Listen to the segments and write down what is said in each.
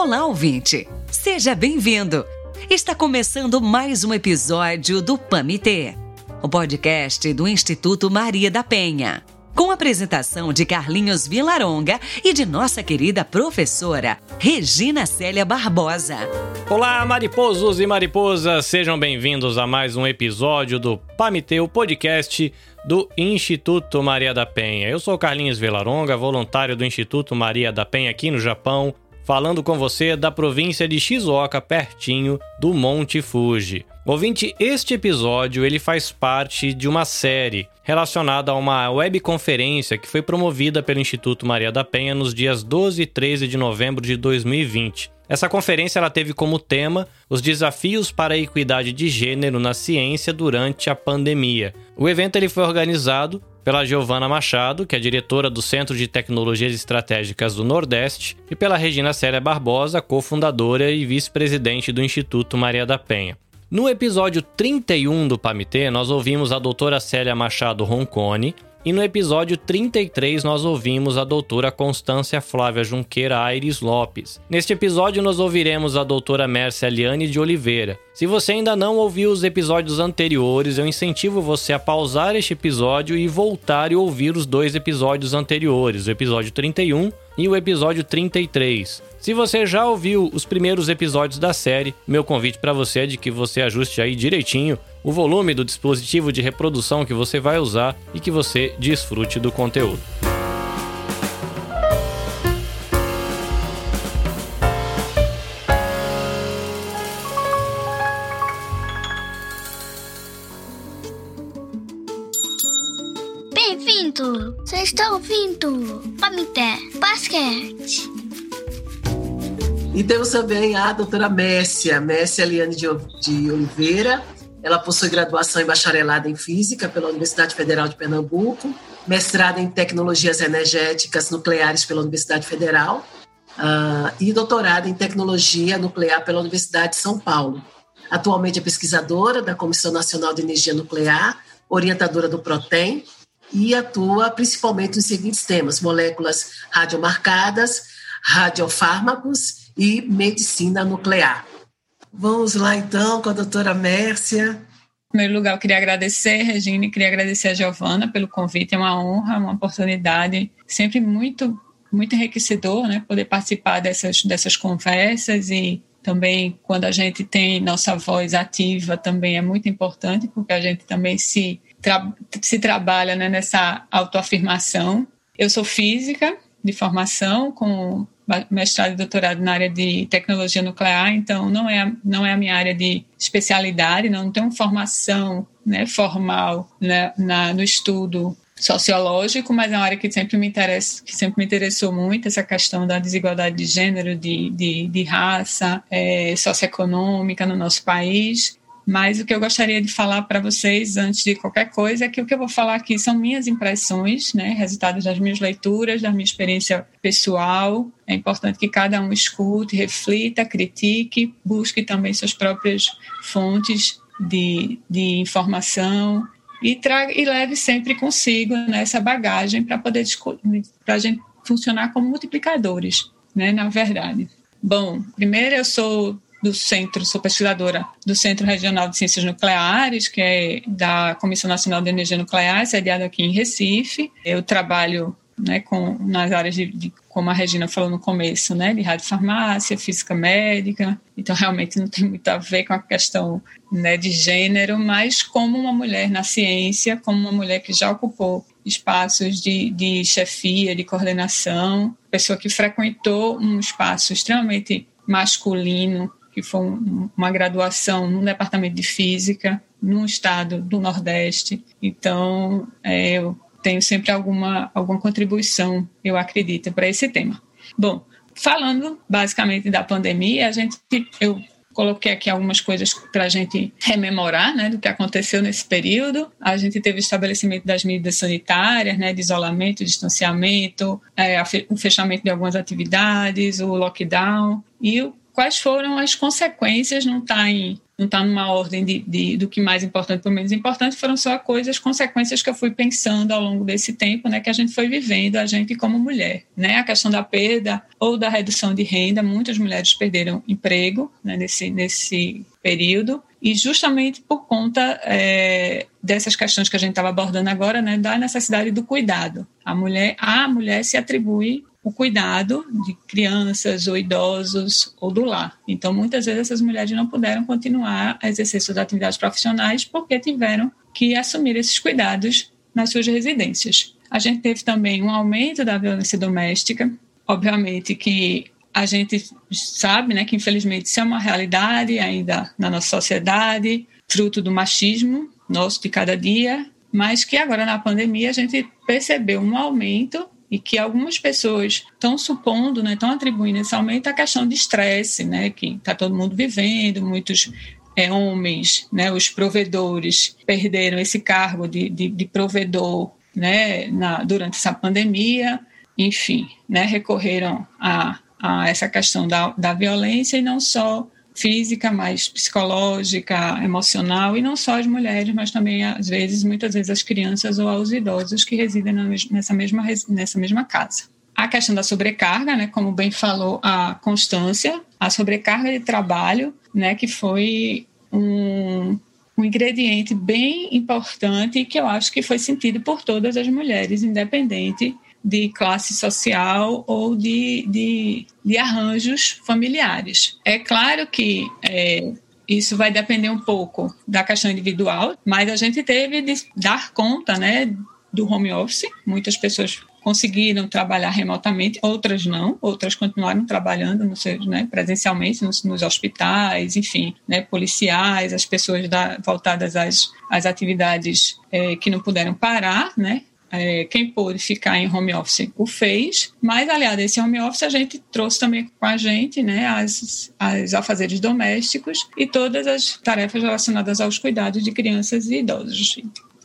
Olá, ouvinte! Seja bem-vindo! Está começando mais um episódio do PAMITê, o podcast do Instituto Maria da Penha. Com a apresentação de Carlinhos Vilaronga e de nossa querida professora Regina Célia Barbosa. Olá, mariposos e mariposas, sejam bem-vindos a mais um episódio do PAMITê, o podcast do Instituto Maria da Penha. Eu sou Carlinhos Vilaronga, voluntário do Instituto Maria da Penha aqui no Japão falando com você da província de Shizuoka, pertinho do Monte Fuji. Ouvinte, este episódio ele faz parte de uma série relacionada a uma webconferência que foi promovida pelo Instituto Maria da Penha nos dias 12 e 13 de novembro de 2020. Essa conferência ela teve como tema os desafios para a equidade de gênero na ciência durante a pandemia. O evento ele foi organizado pela Giovana Machado, que é diretora do Centro de Tecnologias Estratégicas do Nordeste, e pela Regina Célia Barbosa, cofundadora e vice-presidente do Instituto Maria da Penha. No episódio 31 do PAMITê, nós ouvimos a doutora Célia Machado Roncone, e no episódio 33 nós ouvimos a doutora Constância Flávia Junqueira Aires Lopes. Neste episódio nós ouviremos a doutora Mércia Liane de Oliveira. Se você ainda não ouviu os episódios anteriores, eu incentivo você a pausar este episódio e voltar e ouvir os dois episódios anteriores, o episódio 31 e o episódio 33. Se você já ouviu os primeiros episódios da série, meu convite para você é de que você ajuste aí direitinho o volume do dispositivo de reprodução que você vai usar e que você desfrute do conteúdo. Bem-vindo! Você está ouvindo Pamité Basquete. E temos também a doutora Messia, Messia Liane de, Oliveira, ela possui graduação em bacharelado em Física pela Universidade Federal de Pernambuco, mestrado em Tecnologias Energéticas Nucleares pela Universidade Federal uh, e doutorado em Tecnologia Nuclear pela Universidade de São Paulo. Atualmente é pesquisadora da Comissão Nacional de Energia Nuclear, orientadora do PROTEM e atua principalmente nos seguintes temas: moléculas radiomarcadas, radiofármacos e medicina nuclear. Vamos lá então com a doutora Mércia. Em primeiro lugar, eu queria agradecer, Regina, e queria agradecer a Giovana pelo convite. É uma honra, uma oportunidade sempre muito, muito enriquecedor, né? Poder participar dessas, dessas conversas e também quando a gente tem nossa voz ativa também é muito importante, porque a gente também se, tra se trabalha né, nessa autoafirmação. Eu sou física de formação, com mestrado e doutorado na área de tecnologia nuclear, então não é, não é a minha área de especialidade, não tenho formação né, formal né, na, no estudo sociológico, mas é uma área que sempre me interessa, que sempre me interessou muito essa questão da desigualdade de gênero, de, de, de raça, é, socioeconômica no nosso país mas o que eu gostaria de falar para vocês, antes de qualquer coisa, é que o que eu vou falar aqui são minhas impressões, né, resultados das minhas leituras, da minha experiência pessoal. É importante que cada um escute, reflita, critique, busque também suas próprias fontes de, de informação e, traga, e leve sempre consigo né, essa bagagem para poder para a gente funcionar como multiplicadores, né, na verdade. Bom, primeiro eu sou do centro, sou pesquisadora do Centro Regional de Ciências Nucleares, que é da Comissão Nacional de Energia Nuclear, sediado aqui em Recife. Eu trabalho né, com, nas áreas de, de, como a Regina falou no começo, né, de radiofarmácia, física médica. Então, realmente não tem muito a ver com a questão né, de gênero, mas como uma mulher na ciência, como uma mulher que já ocupou espaços de, de chefia, de coordenação, pessoa que frequentou um espaço extremamente masculino que foi um, uma graduação no departamento de física, no estado do Nordeste. Então, é, eu tenho sempre alguma, alguma contribuição, eu acredito, para esse tema. Bom, falando basicamente da pandemia, a gente, eu coloquei aqui algumas coisas para a gente rememorar né, do que aconteceu nesse período. A gente teve o estabelecimento das medidas sanitárias, né, de isolamento, distanciamento, é, o fechamento de algumas atividades, o lockdown e o quais foram as consequências, não está em, não está numa ordem de, de, do que mais importante para menos importante, foram só coisas, consequências que eu fui pensando ao longo desse tempo, né, que a gente foi vivendo, a gente como mulher, né, a questão da perda ou da redução de renda, muitas mulheres perderam emprego né, nesse, nesse período, e justamente por conta é, dessas questões que a gente estava abordando agora, né, da necessidade do cuidado. A mulher, a mulher se atribui o cuidado de crianças ou idosos ou do lar. Então, muitas vezes essas mulheres não puderam continuar a exercer suas atividades profissionais porque tiveram que assumir esses cuidados nas suas residências. A gente teve também um aumento da violência doméstica. Obviamente que a gente sabe, né, que infelizmente isso é uma realidade ainda na nossa sociedade, fruto do machismo nosso de cada dia, mas que agora na pandemia a gente percebeu um aumento e que algumas pessoas estão supondo, né, estão atribuindo esse aumento à questão de estresse, né, que está todo mundo vivendo, muitos é, homens, né, os provedores perderam esse cargo de, de, de provedor, né, na, durante essa pandemia, enfim, né, recorreram a, a essa questão da, da violência e não só física, mas psicológica, emocional, e não só as mulheres, mas também, às vezes, muitas vezes, as crianças ou aos idosos que residem nessa mesma, nessa mesma casa. A questão da sobrecarga, né, como bem falou a Constância, a sobrecarga de trabalho, né, que foi um, um ingrediente bem importante e que eu acho que foi sentido por todas as mulheres, independente de classe social ou de, de, de arranjos familiares. É claro que é, isso vai depender um pouco da questão individual, mas a gente teve de dar conta né, do home office. Muitas pessoas conseguiram trabalhar remotamente, outras não, outras continuaram trabalhando no seu, né, presencialmente nos, nos, hospitais, enfim, né, policiais, as pessoas da, voltadas às, às atividades é, que não puderam parar, né, é, quem pôde ficar em home office o fez, mas aliado a esse home office a gente trouxe também com a gente né, as, as afazeres domésticos e todas as tarefas relacionadas aos cuidados de crianças e idosos.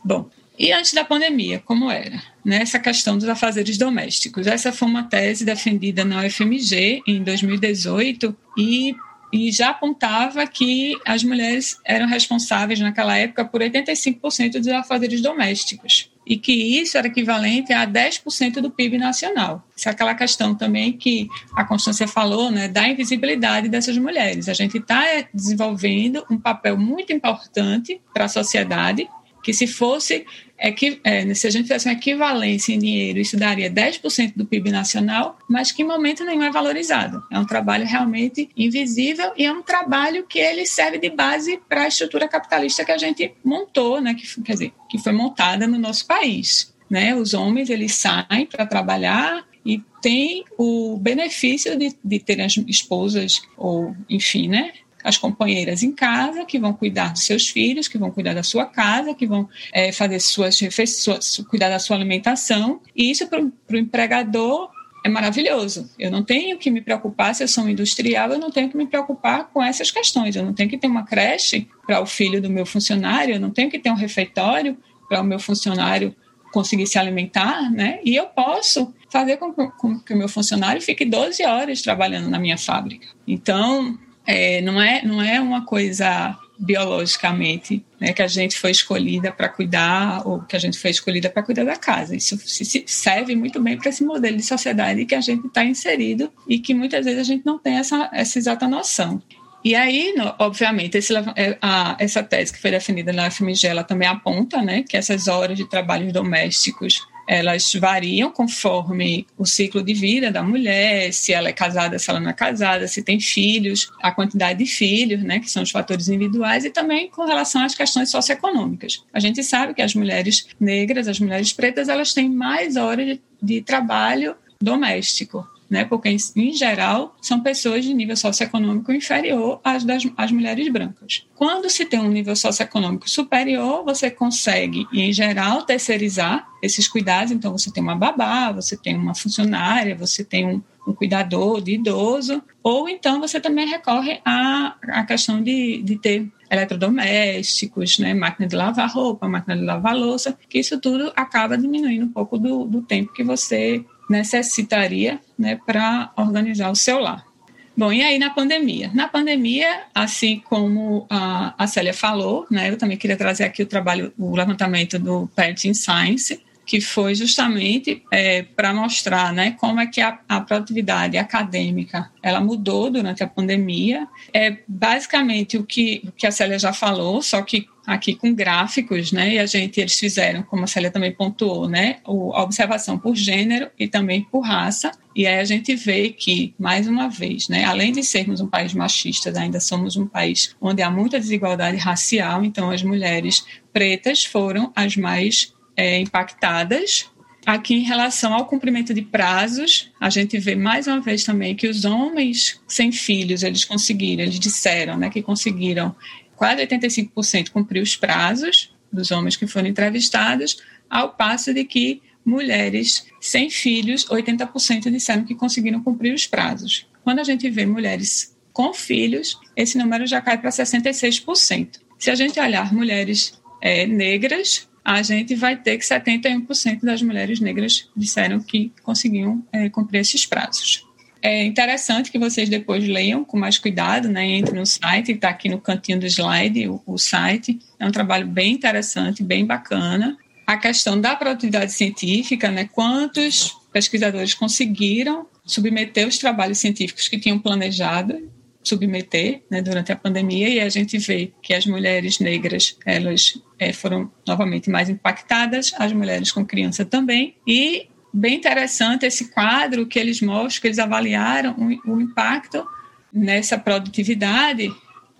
Bom, e antes da pandemia, como era? Nessa né, questão dos afazeres domésticos. Essa foi uma tese defendida na UFMG em 2018 e e já apontava que as mulheres eram responsáveis naquela época por 85% dos afazeres domésticos e que isso era equivalente a 10% do PIB nacional. Isso é aquela questão também que a Constância falou, né, da invisibilidade dessas mulheres. A gente está desenvolvendo um papel muito importante para a sociedade, que se fosse que é, se a gente fizesse uma equivalência em dinheiro, isso daria 10% do PIB nacional, mas que em momento nenhum é valorizado. É um trabalho realmente invisível e é um trabalho que ele serve de base para a estrutura capitalista que a gente montou, né, que, quer dizer, que foi montada no nosso país. Né? Os homens eles saem para trabalhar e têm o benefício de, de terem as esposas ou, enfim, né, as companheiras em casa, que vão cuidar dos seus filhos, que vão cuidar da sua casa, que vão é, fazer suas refeições, cuidar da sua alimentação. E isso para o empregador é maravilhoso. Eu não tenho que me preocupar se eu sou um industrial, eu não tenho que me preocupar com essas questões. Eu não tenho que ter uma creche para o filho do meu funcionário, eu não tenho que ter um refeitório para o meu funcionário conseguir se alimentar, né? E eu posso fazer com, com que o meu funcionário fique 12 horas trabalhando na minha fábrica. Então, é, não, é, não é uma coisa biologicamente né, que a gente foi escolhida para cuidar ou que a gente foi escolhida para cuidar da casa. Isso serve muito bem para esse modelo de sociedade que a gente está inserido e que muitas vezes a gente não tem essa, essa exata noção. E aí, obviamente, esse, é, a, essa tese que foi definida na FMG, ela também aponta né, que essas horas de trabalhos domésticos elas variam conforme o ciclo de vida da mulher, se ela é casada, se ela não é casada, se tem filhos, a quantidade de filhos, né, que são os fatores individuais, e também com relação às questões socioeconômicas. A gente sabe que as mulheres negras, as mulheres pretas, elas têm mais horas de, de trabalho doméstico né? Porque, em, geral, são pessoas de nível socioeconômico inferior às das às mulheres brancas. Quando se tem um nível socioeconômico superior, você consegue, em geral, terceirizar esses cuidados. Então, você tem uma babá, você tem uma funcionária, você tem um, um cuidador de idoso, ou então você também recorre à, à questão de, de ter eletrodomésticos, né, máquina de lavar roupa, máquina de lavar louça, que isso tudo acaba diminuindo um pouco do, do tempo que você necessitaria né, para organizar o seu lar. Bom, e aí na pandemia? Na pandemia, assim como a, a Célia falou, né, eu também queria trazer aqui o trabalho, o levantamento do Parenting Science, que foi justamente é, para mostrar né, como é que a, a, produtividade acadêmica ela mudou durante a pandemia. É basicamente o que, o que a Célia já falou, só que aqui com gráficos, né? E a gente eles fizeram, como a Célia também pontuou, né? O, a observação por gênero e também por raça. E aí a gente vê que, mais uma vez, né? Além de sermos um país machista, ainda somos um país onde há muita desigualdade racial. Então, as mulheres pretas foram as mais é, impactadas. Aqui, em relação ao cumprimento de prazos, a gente vê mais uma vez também que os homens sem filhos, eles conseguiram, eles disseram né, que conseguiram quase 85% cumprir os prazos dos homens que foram entrevistados, ao passo de que mulheres sem filhos, 80% disseram que conseguiram cumprir os prazos. Quando a gente vê mulheres com filhos, esse número já cai para 66%. Se a gente olhar mulheres é, negras, a gente vai ter que 71% das mulheres negras disseram que conseguiam é, cumprir esses prazos. É interessante que vocês depois leiam com mais cuidado, né? Entre no site, está aqui no cantinho do slide o, o site. É um trabalho bem interessante, bem bacana. A questão da produtividade científica, né? Quantos pesquisadores conseguiram submeter os trabalhos científicos que tinham planejado submeter né, durante a pandemia e a gente vê que as mulheres negras elas é, foram novamente mais impactadas, as mulheres com criança também e bem interessante esse quadro que eles mostram, que eles avaliaram o, o impacto nessa produtividade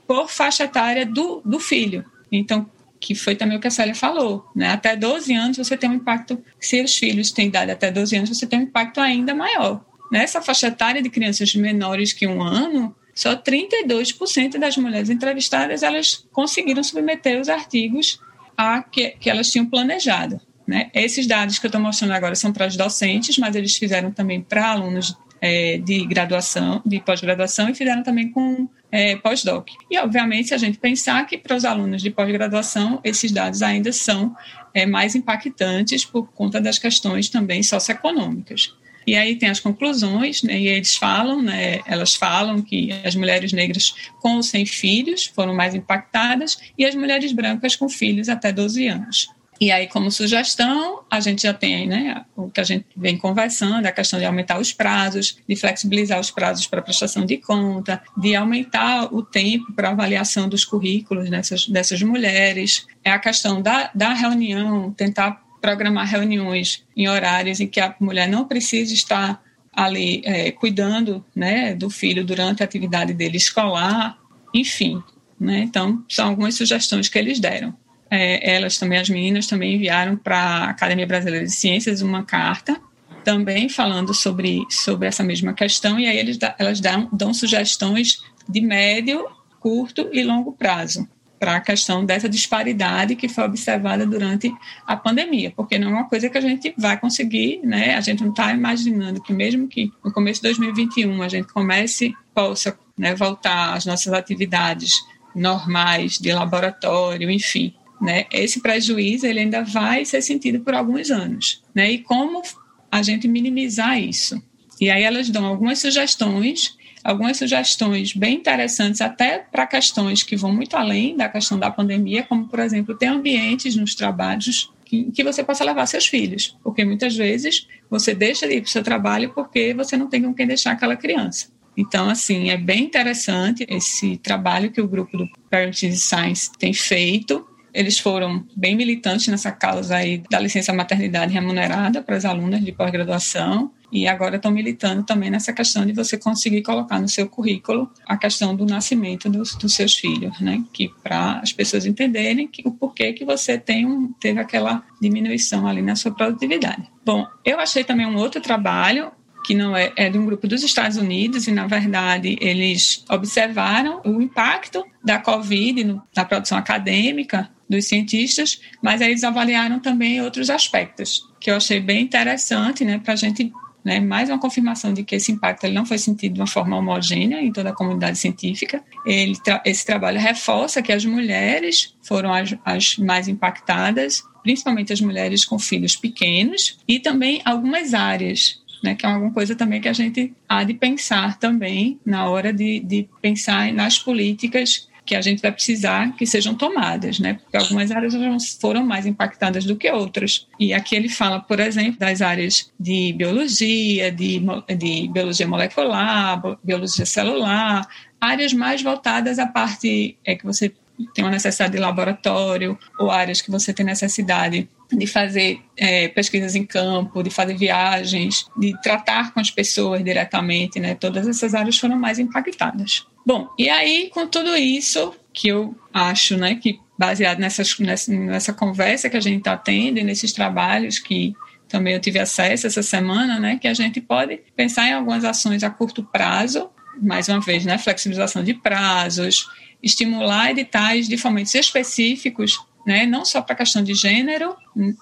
por faixa etária do, do filho. Então, que foi também o que a Célia falou, né? Até 12 anos você tem um impacto, se os filhos têm idade até 12 anos, você tem um impacto ainda maior. Nessa faixa etária de crianças menores que um ano, só 32% das mulheres entrevistadas elas conseguiram submeter os artigos a que, que elas tinham planejado. Né? Esses dados que eu estou mostrando agora são para os docentes, mas eles fizeram também para alunos é, de graduação, de pós-graduação e fizeram também com é, pós-doc. E, obviamente, se a gente pensar que para os alunos de pós-graduação, esses dados ainda são é, mais impactantes por conta das questões também socioeconômicas. E aí tem as conclusões, né, e eles falam, né, elas falam que as mulheres negras com ou sem filhos foram mais impactadas e as mulheres brancas com filhos até 12 anos. E aí, como sugestão, a gente já tem né, o que a gente vem conversando, a questão de aumentar os prazos, de flexibilizar os prazos para prestação de conta, de aumentar o tempo para avaliação dos currículos dessas, dessas mulheres. É a questão da, da reunião, tentar programar reuniões em horários em que a mulher não precisa estar ali é, cuidando né, do filho durante a atividade dele escolar, enfim. Né? Então, são algumas sugestões que eles deram. É, elas também, as meninas, também enviaram para a Academia Brasileira de Ciências uma carta também falando sobre, sobre essa mesma questão, e aí eles, elas dão, dão sugestões de médio, curto e longo prazo para a questão dessa disparidade que foi observada durante a pandemia, porque não é uma coisa que a gente vai conseguir, né? A gente não está imaginando que mesmo que no começo de 2021 a gente comece possa né, voltar às nossas atividades normais de laboratório, enfim, né? Esse prejuízo ele ainda vai ser sentido por alguns anos, né? E como a gente minimizar isso? E aí elas dão algumas sugestões algumas sugestões bem interessantes, até para questões que vão muito além da questão da pandemia, como, por exemplo, ter ambientes nos trabalhos que, que você possa levar seus filhos, porque muitas vezes você deixa de ir para o seu trabalho porque você não tem com quem deixar aquela criança. Então, assim, é bem interessante esse trabalho que o grupo do Parenting Science tem feito. Eles foram bem militantes nessa causa aí da licença maternidade remunerada para as alunas de pós-graduação e agora estão militando também nessa questão de você conseguir colocar no seu currículo a questão do nascimento dos, dos seus filhos, né? Que para as pessoas entenderem que, o porquê que você tem um, teve aquela diminuição ali na sua produtividade. Bom, eu achei também um outro trabalho que não é, é de um grupo dos Estados Unidos e na verdade eles observaram o impacto da Covid no, na produção acadêmica dos cientistas, mas eles avaliaram também outros aspectos que eu achei bem interessante, né, para a gente né, mais uma confirmação de que esse impacto ele não foi sentido de uma forma homogênea em toda a comunidade científica. Ele, esse trabalho reforça que as mulheres foram as, as mais impactadas, principalmente as mulheres com filhos pequenos, e também algumas áreas né, que é alguma coisa também que a gente há de pensar também na hora de, de pensar nas políticas que a gente vai precisar que sejam tomadas, né? Porque algumas áreas foram mais impactadas do que outras. E aqui ele fala, por exemplo, das áreas de biologia, de, de biologia molecular, biologia celular, áreas mais voltadas à parte é que você tem uma necessidade de laboratório ou áreas que você tem necessidade de fazer é, pesquisas em campo, de fazer viagens, de tratar com as pessoas diretamente, né? Todas essas áreas foram mais impactadas. Bom, e aí com tudo isso que eu acho, né, que baseado nessas, nessa, nessa conversa que a gente está tendo e nesses trabalhos que também eu tive acesso essa semana, né, que a gente pode pensar em algumas ações a curto prazo, mais uma vez, né, flexibilização de prazos, estimular editais de fomentos específicos, né, não só para a questão de gênero,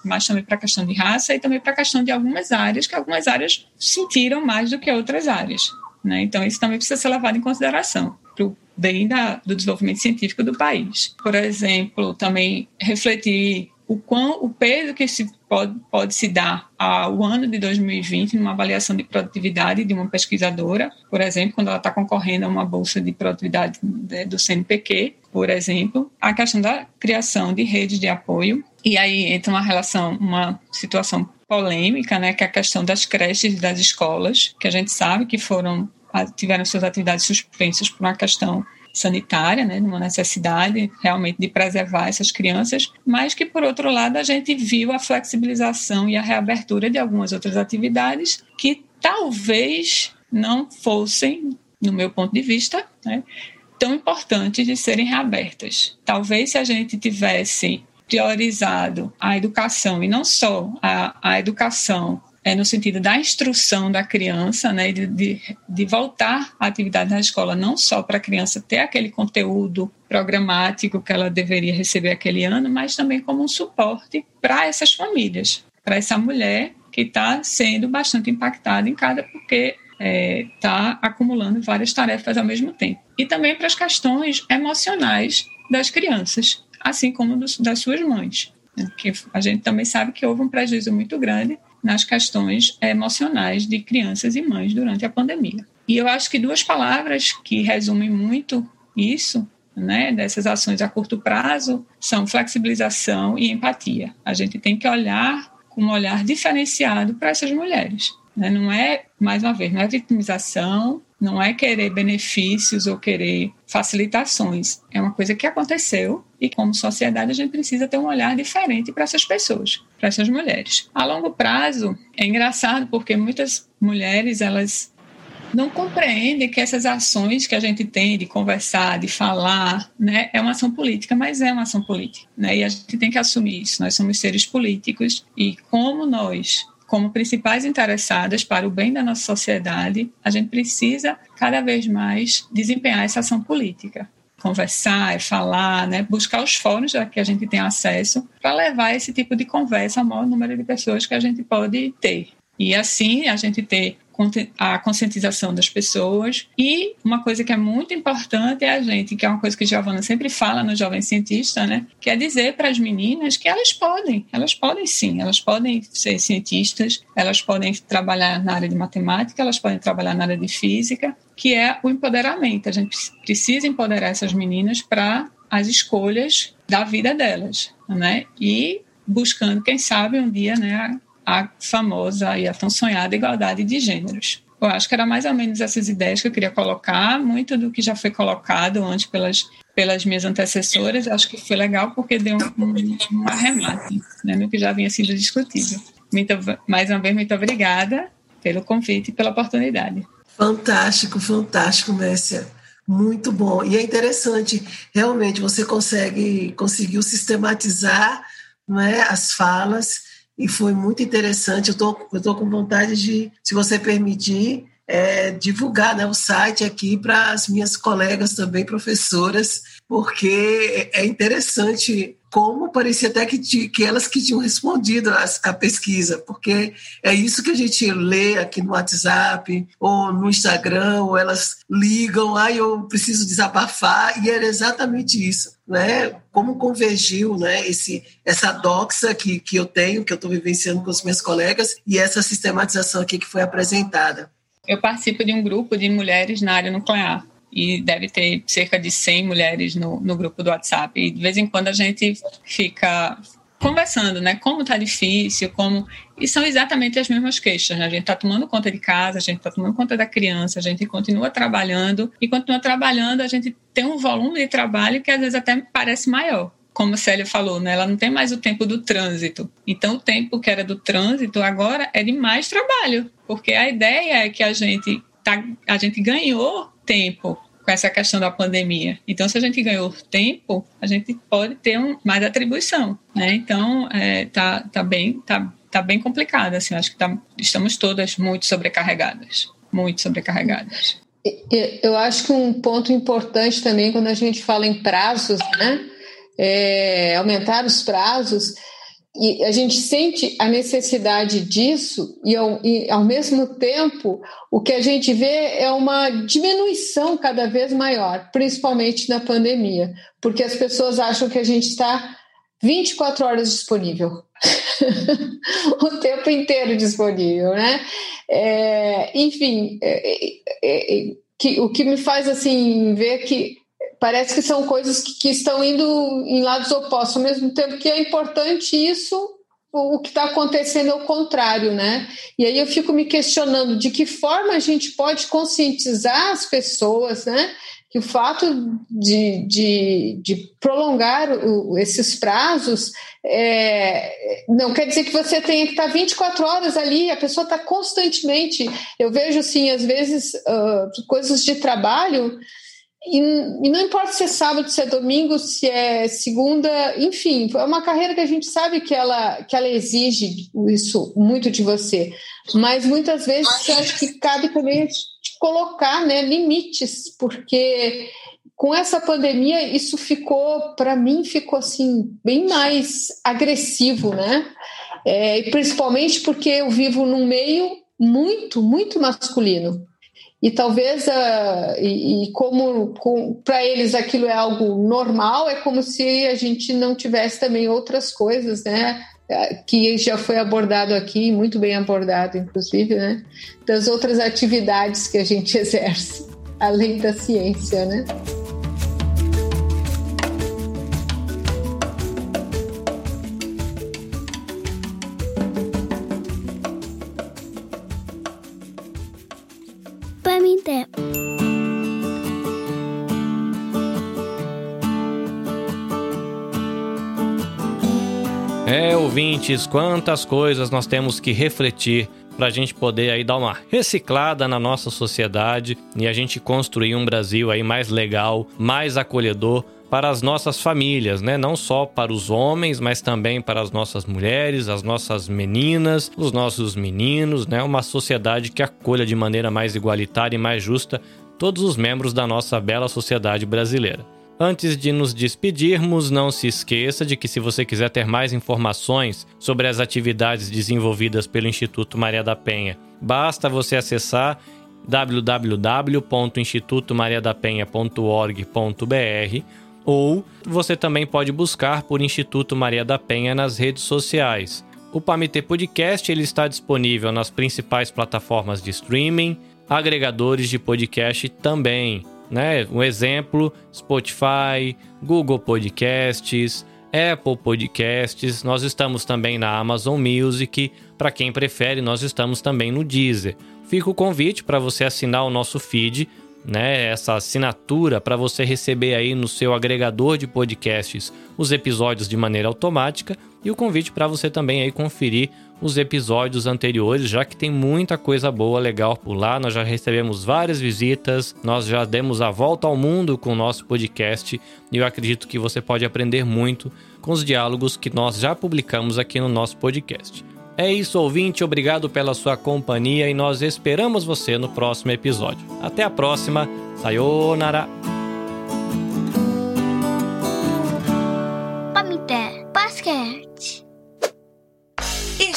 mas também para a questão de raça e também para a questão de algumas áreas, que algumas áreas sentiram mais do que outras áreas. Né? Então, isso também precisa ser levado em consideração para o bem da, do desenvolvimento científico do país. Por exemplo, também refletir o, quão, o peso que se pode, pode se dar ao ano de 2020 numa avaliação de produtividade de uma pesquisadora, por exemplo, quando ela está concorrendo a uma bolsa de produtividade do CNPq, por exemplo, a questão da criação de redes de apoio. E aí entra uma relação, uma situação polêmica, né, que é a questão das creches e das escolas, que a gente sabe que foram tiveram suas atividades suspensas por uma questão sanitária, né, numa necessidade realmente de preservar essas crianças, mas que, por outro lado, a gente viu a flexibilização e a reabertura de algumas outras atividades que talvez não fossem, no meu ponto de vista, né, tão importantes de serem reabertas. Talvez se a gente tivesse priorizado a educação, e não só a, a educação é, no sentido da instrução da criança, né, de, de, de voltar à atividade na escola, não só para a criança ter aquele conteúdo programático que ela deveria receber aquele ano, mas também como um suporte para essas famílias, para essa mulher que está sendo bastante impactada em cada, porque está é, tá acumulando várias tarefas ao mesmo tempo. E também para as questões emocionais das crianças, assim como dos, das suas mães. Né? Que a gente também sabe que houve um prejuízo muito grande nas questões emocionais de crianças e mães durante a pandemia. E eu acho que duas palavras que resumem muito isso, né, dessas ações a curto prazo, são flexibilização e empatia. A gente tem que olhar com um olhar diferenciado para essas mulheres. Né? Não é, mais uma vez, não é vitimização, não é querer benefícios ou querer facilitações. É uma coisa que aconteceu e, como sociedade, a gente precisa ter um olhar diferente para essas pessoas, para essas mulheres. A longo prazo, é engraçado porque muitas mulheres, elas não compreendem que essas ações que a gente tem de conversar, de falar, né, é uma ação política, mas é uma ação política, né? E a gente tem que assumir isso. Nós somos seres políticos e como nós como principais interessadas para o bem da nossa sociedade, a gente precisa cada vez mais desempenhar essa ação política. Conversar, falar, né? buscar os fóruns que a gente tem acesso para levar esse tipo de conversa ao maior número de pessoas que a gente pode ter. E assim a gente ter a conscientização das pessoas. E uma coisa que é muito importante é a gente, que é uma coisa que Giovana sempre fala no Jovem Cientista, né? Que é dizer para as meninas que elas podem, elas podem sim, elas podem ser cientistas, elas podem trabalhar na área de matemática, elas podem trabalhar na área de física, que é o empoderamento. A gente precisa empoderar essas meninas para as escolhas da vida delas, né? E buscando, quem sabe, um dia, né, a famosa e a tão sonhada igualdade de gêneros. Eu acho que era mais ou menos essas ideias que eu queria colocar, muito do que já foi colocado antes pelas, pelas minhas antecessoras, acho que foi legal porque deu um, um, arremate né, no que já vinha sido discutido. Muito, mais uma vez, muito obrigada pelo convite e pela oportunidade. Fantástico, fantástico, Messia. Muito bom. E é interessante, realmente, você consegue, conseguiu sistematizar não é, as falas e foi muito interessante. Eu tô, estou com vontade de, se você permitir, é, divulgar né, o site aqui para as minhas colegas também, professoras, porque é interessante como parecia até que, que elas que tinham respondido a, pesquisa, porque é isso que a gente lê aqui no WhatsApp ou no Instagram, ou elas ligam, ah, eu preciso desabafar, e era exatamente isso, né? Como convergiu, né, esse, essa doxa que, que eu tenho, que eu estou vivenciando com os meus colegas, e essa sistematização aqui que foi apresentada. Eu participo de um grupo de mulheres na área nuclear e deve ter cerca de 100 mulheres no, no grupo do WhatsApp. E de vez em quando a gente fica conversando, né? Como tá difícil, como. E são exatamente as mesmas queixas. Né? A gente está tomando conta de casa, a gente está tomando conta da criança, a gente continua trabalhando, e continua trabalhando, a gente tem um volume de trabalho que às vezes até parece maior. Como a Célia falou, né? ela não tem mais o tempo do trânsito. Então, o tempo que era do trânsito agora é de mais trabalho, porque a ideia é que a gente, tá, a gente ganhou tempo com essa questão da pandemia. Então, se a gente ganhou tempo, a gente pode ter um, mais atribuição, né? Então, é, tá, tá bem, tá, tá bem complicado, assim. Acho que tá, estamos todas muito sobrecarregadas, muito sobrecarregadas. Eu acho que um ponto importante também quando a gente fala em prazos, né? É, aumentar os prazos e a gente sente a necessidade disso, e ao, e ao, mesmo tempo, o que a gente vê é uma diminuição cada vez maior, principalmente na pandemia, porque as pessoas acham que a gente está 24 horas disponível, o tempo inteiro disponível, né? É, enfim, é, é, é que, o que me faz assim ver que parece que são coisas que, que, estão indo em lados opostos, ao mesmo tempo que é importante isso, o, o que está acontecendo é o contrário, né? E aí eu fico me questionando de que forma a gente pode conscientizar as pessoas, né? Que o fato de, de, de prolongar o, esses prazos é, não quer dizer que você tenha que estar 24 horas ali, a pessoa está constantemente. Eu vejo, assim, às vezes, uh, coisas de trabalho e, e, não importa se é sábado, se é domingo, se é segunda, enfim, é uma carreira que a gente sabe que ela, que ela exige isso muito de você. Mas muitas vezes eu acho que cabe também colocar né, limites, porque com essa pandemia isso ficou, para mim, ficou assim, bem mais agressivo, né? É, principalmente porque eu vivo num meio muito, muito masculino e talvez uh, e, e, como para eles aquilo é algo normal é como se a gente não tivesse também outras coisas né? Que já foi abordado aqui muito bem abordado inclusive né? Das outras atividades que a gente exerce além da ciência né É, ouvintes, quantas coisas nós temos que refletir para a gente poder aí dar uma reciclada na nossa sociedade e a gente construir um Brasil aí mais legal, mais acolhedor para as nossas famílias, né? Não só para os homens, mas também para as nossas mulheres, as nossas meninas, os nossos meninos, né? Uma sociedade que acolha de maneira mais igualitária e mais justa todos os membros da nossa bela sociedade brasileira. Antes de nos despedirmos, não se esqueça de que se você quiser ter mais informações sobre as atividades desenvolvidas pelo Instituto Maria da Penha, basta você acessar www.institutomariadapenha.org.br ou você também pode buscar por Instituto Maria da Penha nas redes sociais. O PAMITê Podcast ele está disponível nas principais plataformas de streaming, agregadores de podcast também né? Um exemplo: Spotify, Google Podcasts, Apple Podcasts. Nós estamos também na Amazon Music. Para quem prefere, nós estamos também no Deezer. Fica o convite para você assinar o nosso feed, né? Essa assinatura para você receber aí no seu agregador de podcasts os episódios de maneira automática e o convite para você também aí conferir os episódios anteriores, já que tem muita coisa boa, legal por lá. Nós já recebemos várias visitas, nós já demos a volta ao mundo com o nosso podcast e eu acredito que você pode aprender muito com os diálogos que nós já publicamos aqui no nosso podcast. É isso, ouvinte, obrigado pela sua companhia e nós esperamos você no próximo episódio. Até a próxima, sayonara!